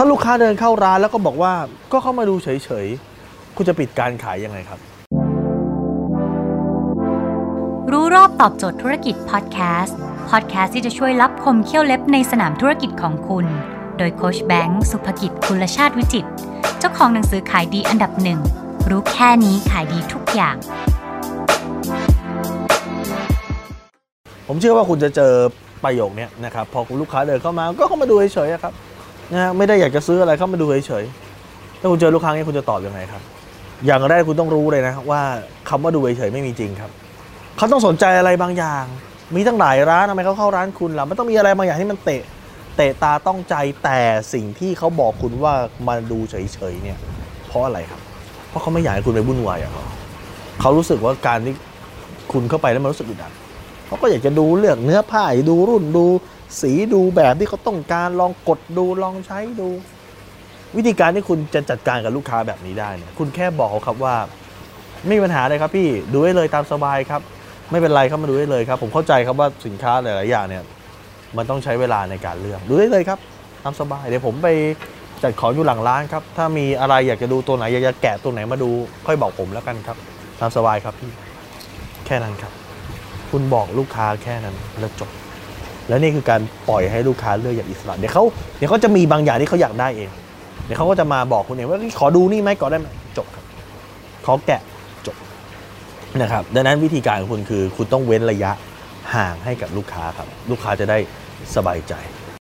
ถ้าลูกค้าเดินเข้าร้านแล้วก็บอกว่าก็เข้ามาดูเฉยๆ คุณจะปิดการขายยังไงครับ รู้รอบตอบโจทย์ธุรกิจพอดแคสต์พอดแคสต์ที่จะช่วยรับคมเขี้ยวเล็บในสนามธุรกิจของคุณ โดยโคชแบงค์สุภกิจคุลชาติวิจิตรเจ้าของหนังสือขายดีอันดับหนึ่งรู้แค่นี้ขายดีทุกอย่าง ผมเชื่อว่าคุณจะเจอประโยคเนี้ยนะครับ พอคุณลูกค้าเดินเข้ามาก็เข้ามาดูเฉยๆอะครับ นะฮะไม่ได้อยากจะซื้ออะไรเข้ามาดูเฉยๆถ้าคุณเจอลูกค้าเนี้คุณจะตอบยังไงครับ อย่างแรกคุณต้องรู้เลยนะว่าคำว่าดูเฉยๆไม่มีจริงครับเขาต้องสนใจอะไรบางอย่าง มีตั้งหลายร้านทำไมเขาเข้าร้านคุณล่ะมันต้องมีอะไรบางอย่างที่มันเตะเตะตาต้องใจแต่สิ่งที่เขาบอกคุณว่ามาดูเฉยๆเนี่ย เพราะอะไรครับ เพราะเขาไม่อยากให้คุณไปวุ่นวายอะครับเขารู้สึกว่าการที่คุณเข้าไปแล้วมันรู้สึกอึดอัดเขาก็อยากจะดูเลือกเนื้อผ้าดูรุ่นดู สีดูแบบที่เขาต้องการลองกดดูลองใช้ดู วิธีการที่คุณจะจัดการกับลูกค้าแบบนี้ได้เนี่ยคุณแค่บอกเขาครับว่า ไม่มีปัญหาเลยครับพี่ดูได้เลยตามสบายครับ ไม่เป็นไรครับมาดูได้เลยครับ ผมเข้าใจครับว่าสินค้าหลายๆอย่างเนี่ยมันต้องใช้เวลาในการเลือกดูได้เลยครับตามสบายเดี๋ยวผมไปจัดของอยู่หลังร้านครับ ถ้ามีอะไรอยากจะดูตัวไหนอยากจะแกะตัวไหนมาดู ค่อยบอกผมแล้วกันครับตามสบายครับพี่ แค่นั้นครับ คุณบอกลูกค้าแค่นั้นแล้วจบ และนี่คือการปล่อยให้ลูกค้าเลือกอย่างอิสระเดี๋ยวเขาเดี๋ยวเขาจะมีบางอย่างที่เขาอยากได้เอง เดี๋ยวเขาก็จะมาบอกคุณเองว่าขอดูนี่ไหมก่อนได้ไหมจบครับขอแกะจบนะครับดังนั้นวิธีการของคุณคือ คุณต้องเว้นระยะห่างให้กับลูกค้าครับ ลูกค้าจะได้สบายใจ